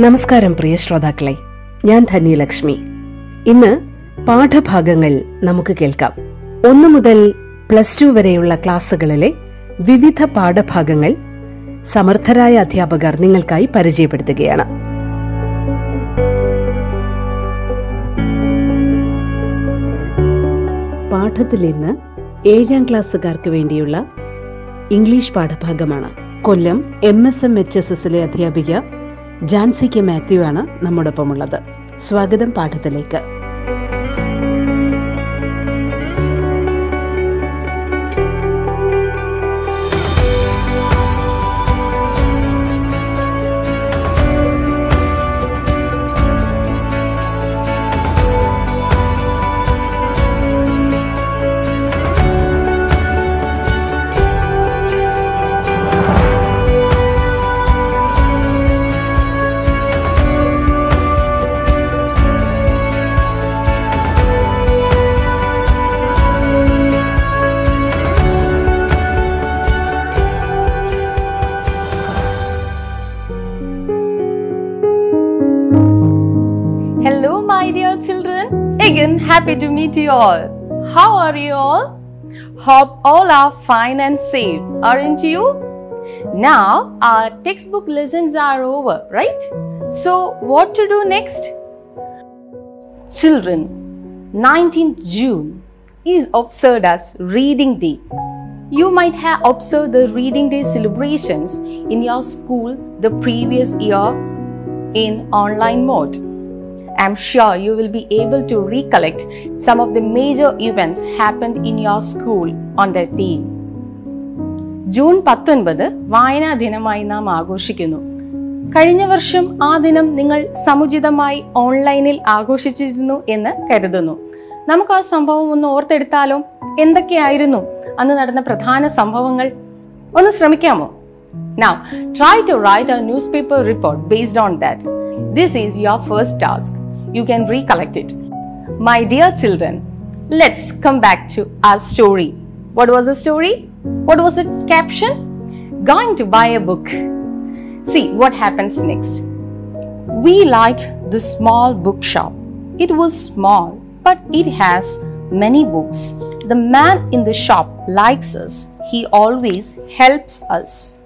നമസ്കാരം പ്രിയ ശ്രോതാക്കളെ. ഞാൻ ധന്യലക്ഷ്മി. ഇന്ന് പാഠഭാഗങ്ങൾ നമുക്ക് കേൾക്കാം. ഒന്നു മുതൽ പ്ലസ് ടു വരെയുള്ള ക്ലാസ്സുകളിലെ വിവിധ പാഠഭാഗങ്ങൾ സമർത്ഥരായ അധ്യാപകർ നിങ്ങൾക്കായി പരിചയപ്പെടുത്തുകയാണ്. പാഠത്തിൽ ഇന്ന് ഏഴാം ക്ലാസ്സുകാർക്ക് വേണ്ടിയുള്ള English പാഠഭാഗമാണ്. Kollam M S M H S എസിലെ അധ്യാപിക ജാൻസി മാത്യു ആണ് നമ്മോടൊപ്പമുള്ളത്. സ്വാഗതം പാഠത്തിലേക്ക്. Happy to meet you all. How are you all? Hope all are fine and safe, aren't you? Now, our textbook lessons are over, right? So, what to do next? Children, 19th June is observed as Reading Day. You might have observed the Reading Day celebrations in your school the previous year in online mode. I'm sure you will be able to recollect some of the major events happened in your school on that day. June പത്തൊൻപത് വായനാ ദിനമായി നാം ആഘോഷിക്കുന്നു കഴിഞ്ഞ വർഷം ആ ദിനം നിങ്ങൾ സമുചിതമായി ഓൺലൈനിൽ ആഘോഷിച്ചിരുന്നു എന്ന് കരുതുന്നു നമുക്ക് ആ സംഭവം ഒന്ന് ഓർത്തെടുത്താലോ എന്തൊക്കെയായിരുന്നു അന്ന് നടന്ന പ്രധാന സംഭവങ്ങൾ ഒന്ന് ശ്രമിക്കാമോ Now, try to write a newspaper report based on that. This is your first task. You can recollect it. My dear children, let's come back to our story. What was the story? What was the caption? Going to buy a book. See what happens next. We like the small bookshop. It was small, but it has many books. The man in the shop likes us. He always helps us.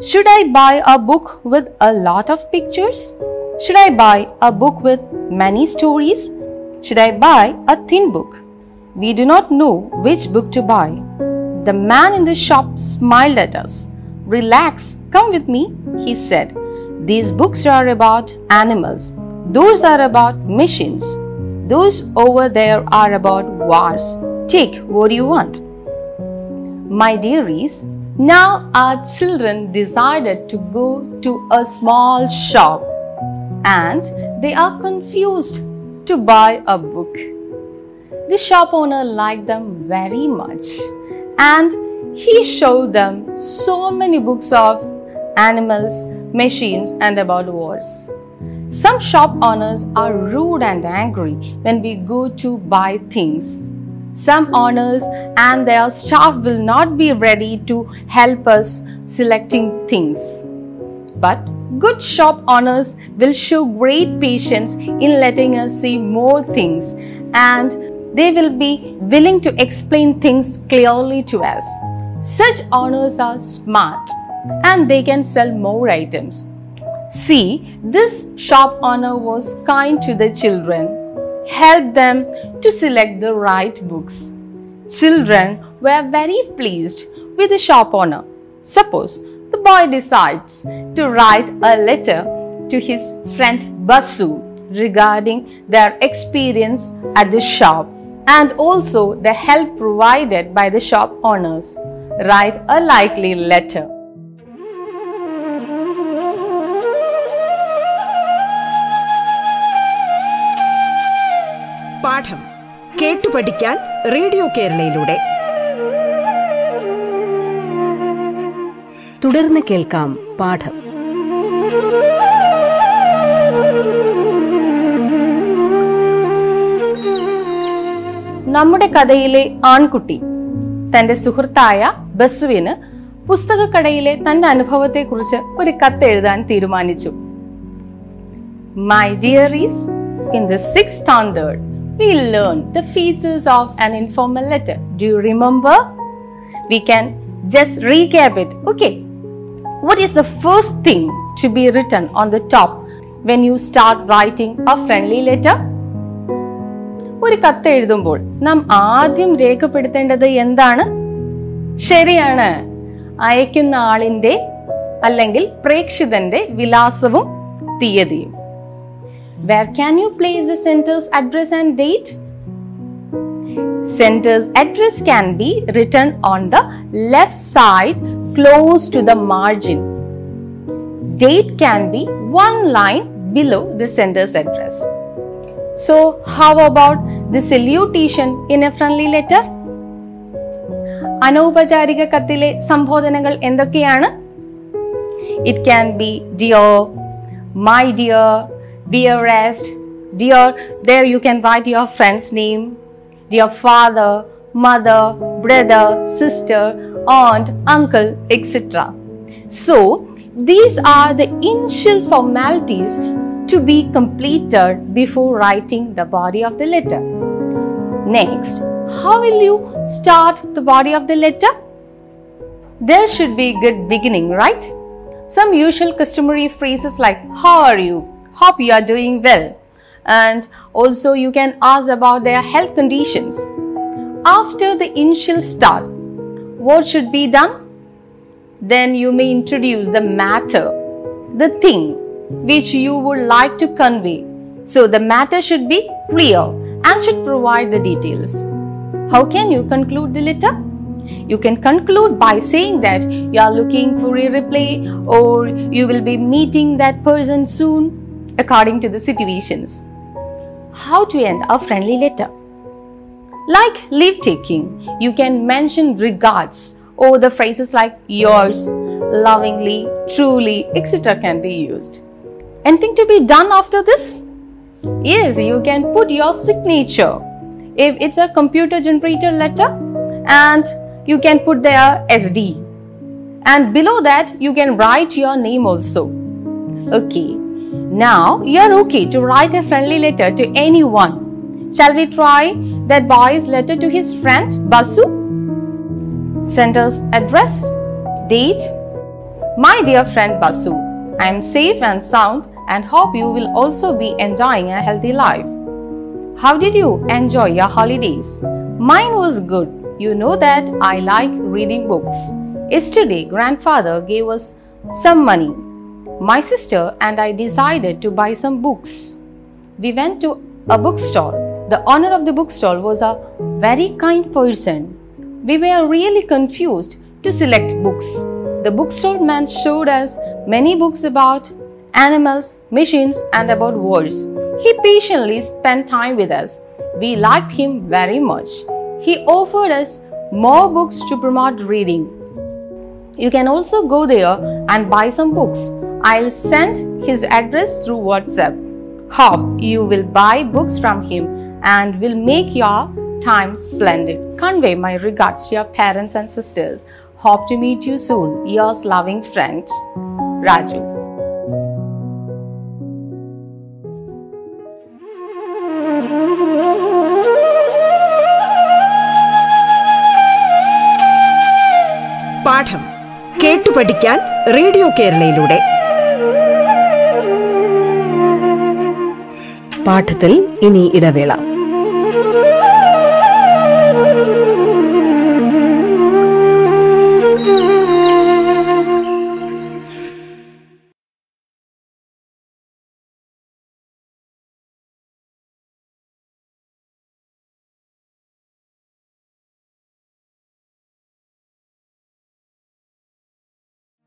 Should I buy a book with a lot of pictures? Should I buy a book with many stories? Should I buy a thin book? We do not know which book to buy. The man in the shop smiled at us. Relax, come with me, he said. These books are about animals. Those are about machines. Those over there are about wars. Take what you want. My dearies, now our children decided to go to a small shop and they are confused to buy a book. The shop owner liked them very much and he showed them so many books of animals, machines, and about wars. Some shop owners are rude and angry when we go to buy things. Some owners and their staff will not be ready to help us selecting things. But good shop owners will show great patience in letting us see more things and they will be willing to explain things clearly to us. Such owners are smart and they can sell more items. See, this shop owner was kind to the children, helped them to select the right books. Children were very pleased with the shop owner. Suppose the boy decides to write a letter to his friend Basu regarding their experience at the shop and also the help provided by the shop owners. Write a likely letter. പാഠം കേട്ടു പഠിക്കാൻ radio കേരളയിലൂടെ തുടർന്ന് കേൾക്കാം പാഠം നമ്മുടെ കഥയിലെ ആൺകുട്ടി തന്റെ സുഹൃത്തായ ബസുവിന് പുസ്തകക്കടയിലെ തന്റെ അനുഭവത്തെക്കുറിച്ച് ഒരു കത്ത് എഴുതാൻ തീരുമാനിച്ചു my dearies in the six standard we learn the features of an informal letter. Do you remember? We can just recap it. Okay. What is the first thing to be written on the top when you start writing a friendly letter? ഒരു കത്ത് എഴുതുമ്പോൾ നാം ആദ്യം രേഖപ്പെടുത്തേണ്ടത് എന്താണ് ശരിയാണ് അയക്കുന്ന ആളിന്റെ അല്ലെങ്കിൽ പ്രേക്ഷിതന്റെ വിലാസവും തീയതിയും Where can you place the sender's address and date? Sender's address can be written on the left side close to the margin. Date can be one line below the sender's address. So, how about the salutation in a friendly letter? അനൗപചാരിക കത്തിലെ സംബോധനകൾ എന്തൊക്കെയാണ് it can be dear my dear dearest, dear, there you can write your friend's name, dear father, mother, brother, sister, aunt, uncle, etc. So, these are the initial formalities to be completed before writing the body of the letter. Next, how will you start the body of the letter? There should be a good beginning, right? Some usual customary phrases like, How are you? Hope you are doing well. And also, you can ask about their health conditions. After the initial start, what should be done? Then you may introduce the matter, the thing which you would like to convey. So, the matter should be clear and should provide the details. How can you conclude the letter? You can conclude by saying that you are looking for a reply or you will be meeting that person soon according to the situations. How to end a friendly letter? Like leave taking, you can mention regards or the phrases like yours, lovingly, truly, etc. can be used. Anything to be done after this? Yes, you can put your signature if it's a computer generated letter and you can put there SD. And below that, you can write your name also. Okay, now you're okay to write a friendly letter to anyone. Shall we try that boy's letter to his friend Basu? Sender's address, date. My dear friend Basu, I am safe and sound and hope you will also be enjoying a healthy life. How did you enjoy your holidays? Mine was good. You know that I like reading books. Yesterday, grandfather gave us some money. My sister and I decided to buy some books. We went to a bookstore. The owner of the bookstore was a very kind person. We were really confused to select books. The bookstore man showed us many books about animals, machines, and about wars. He patiently spent time with us. We liked him very much. He offered us more books to promote reading. You can also go there and buy some books. I'll send his address through WhatsApp. Hope you will buy books from him and will make your time splendid. Convey my regards to your parents and sisters. Hope to meet you soon. Yours loving friend, Raju. പാഠം കേട്ടു പഠിക്കാൻ radio കേരളയിലൂടെ പാഠത്തിൽ ഇനി ഇടവേള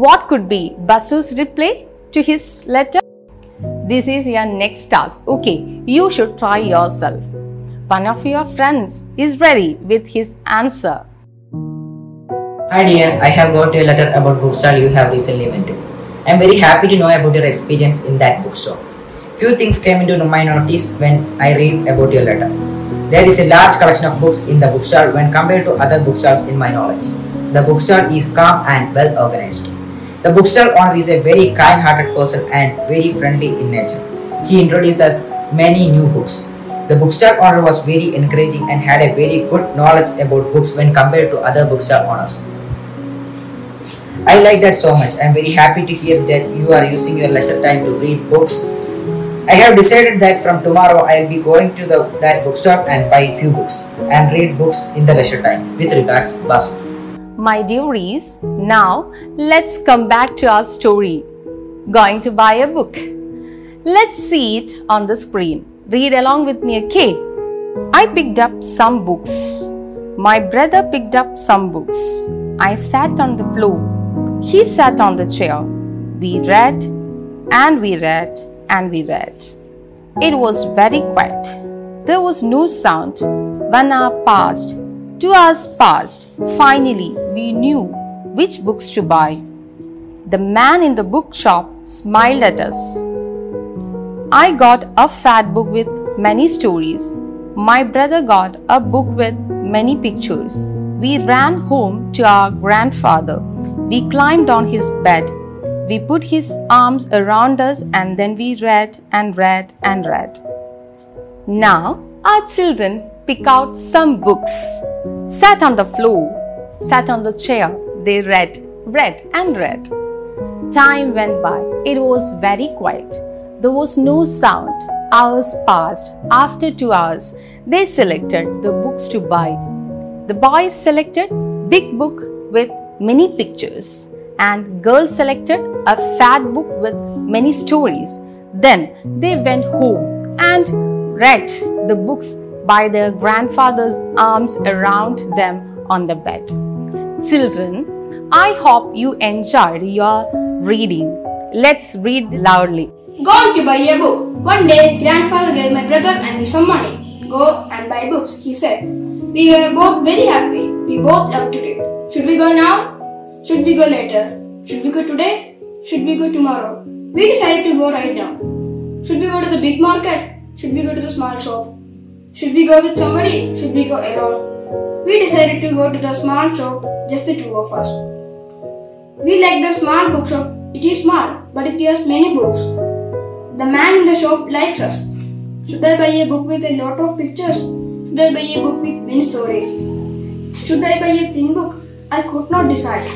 what could be Basu's reply to his letter? This is your next task. Okay, you should try yourself. One of your friends is ready with his answer. Hi dear, I have got a letter about bookstore you have recently went to. I am very happy to know about your experience in that bookstore. Few things came into my notice when I read about your letter. There is a large collection of books in the bookstore when compared to other bookstores in my knowledge. The bookstore is calm and well organized. The bookstore owner is a very kind-hearted person and very friendly in nature. He introduced us many new books. The bookstore owner was very encouraging and had a very good knowledge about books when compared to other bookstore owners. I like that so much. I am very happy to hear that you are using your leisure time to read books. I have decided that from tomorrow I will be going to the that bookstore and buy few books and read books in the leisure time. With regards, Basu. My dearies, now let's come back to our story. Going to buy a book. Let's see it on the screen. Read along with me, okay? I picked up some books. My brother picked up some books. I sat on the floor. He sat on the chair. We read and we read and we read. It was very quiet. There was no sound. One hour passed. Two hours passed. Finally, we knew which books to buy. The man in the bookshop smiled at us. I got a fat book with many stories. My brother got a book with many pictures. We ran home to our grandfather. We climbed on his bed. We put his arms around us and then we read and read and read. Now, our children pick out some books, sat on the floor, sat on the chair. They read, read, and read. Time went by. It was very quiet. There was no sound. Hours passed. After two hours, they selected the books to buy. The boys selected big book with many pictures and girls selected a fat book with many stories. Then they went home and read the books by their grandfather's arms around them on the bed. Children, I hope you enjoyed your reading. Let's read loudly. Gone to buy a book. One day, grandfather gave my brother and me some money. Go and buy books, he said. We were both very happy. We both loved to read. Should we go now? Should we go later? Should we go today? Should we go tomorrow? We decided to go right now. Should we go to the big market? Should we go to the small shop? Should we go with somebody? Should we go alone? We decided to go to the small shop, just the two of us. We like the small bookshop. It is small, but it has many books. The man in the shop likes us. Should I buy a book with a lot of pictures? Should I buy a book with many stories? Should I buy a thin book? I could not decide.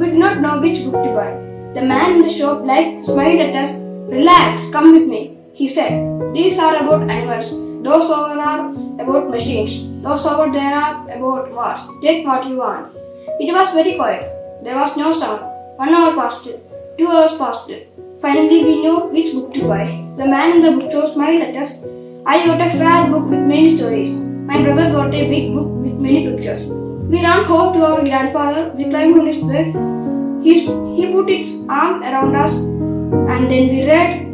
We did not know which book to buy. The man in the shop like smiled at us. Relax, come with me. He said, These are about animals. Those over are about machines. Those over there are about wars. Take what you want. It was very quiet. There was no sound. One hour passed. Two hours passed. Finally, we knew which book to buy. The man in the bookstore smiled at us. I got a fat book with many stories. My brother got a big book with many pictures. We ran home to our grandfather. We climbed on his bed. He, he put his arm around us, and then we read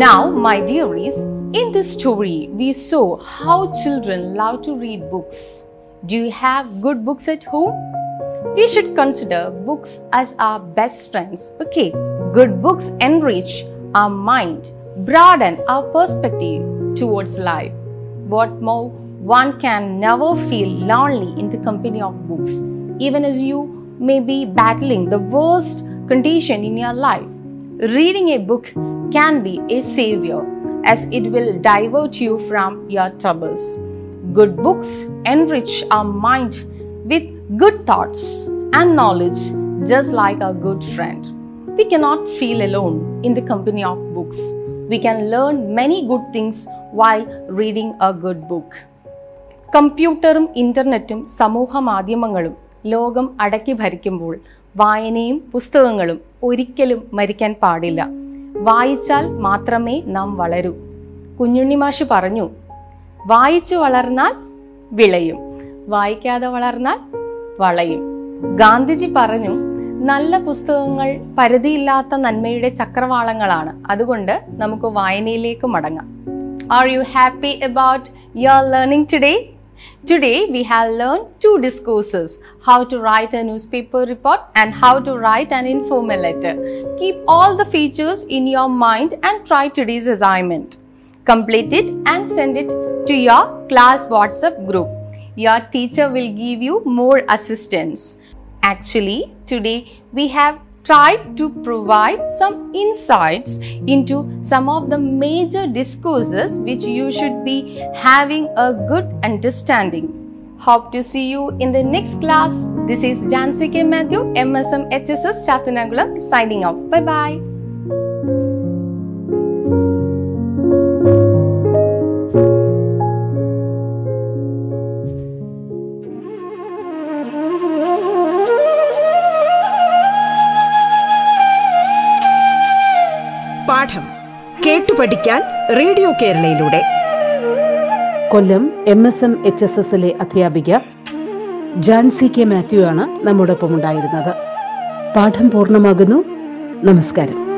Now, my dearies, in this story, we saw how children love to read books. Do you have good books at home? We should consider books as our best friends. Okay, Good books enrich our mind, broaden our perspective towards life. What more, one can never feel lonely in the company of books, even as you may be battling the worst condition in your life. Reading a book can be a savior as it will divert you from your troubles. Good books enrich our mind with good thoughts and knowledge, just like a good friend. We cannot feel alone in the company of books. We can learn many good things while reading a good book. കമ്പ്യൂട്ടറും ഇന്റർനെറ്റും സമൂഹ മാധ്യമങ്ങളും ലോകം അടക്കി ഭരിക്കുമ്പോൾ വായനയും പുസ്തകങ്ങളും ഒരിക്കലും മരിക്കാൻ പാടില്ല വായിച്ചാൽ മാത്രമേ നാം വളരൂ. കുഞ്ഞുണ്ണിമാഷ് പറഞ്ഞു വായിച്ചു വളർന്നാൽ വിളയും വായിക്കാതെ വളർന്നാൽ വളയും. ഗാന്ധിജി പറഞ്ഞു നല്ല പുസ്തകങ്ങൾ പരിധിയില്ലാത്ത നന്മയുടെ ചക്രവാളങ്ങളാണ്. അതുകൊണ്ട് നമുക്ക് വായനയിലേക്ക് മടങ്ങാം. Are you happy about your learning today Today we have learned two discourses how to write a newspaper report and how to write an informal letter. Keep all the features in your mind and try today's assignment. Complete it and send it to your class WhatsApp group. Your teacher will give you more assistance. Actually, today we have tried to provide some insights into some of the major discourses which you should be having a good understanding. Hope to see you in the next class. This is Jansi K. Matthew, MSM HSS signing off. Bye bye. പാഠം കേട്ടു പഠിക്കാൻ radio കേരളയിലൂടെ. Kollam M S M H S എസിലെ അധ്യാപിക Jancy K Mathew ആണ് നമ്മോടൊപ്പം ഉണ്ടായിരുന്നത് പാഠം പൂർണമാകുന്നു. നമസ്കാരം.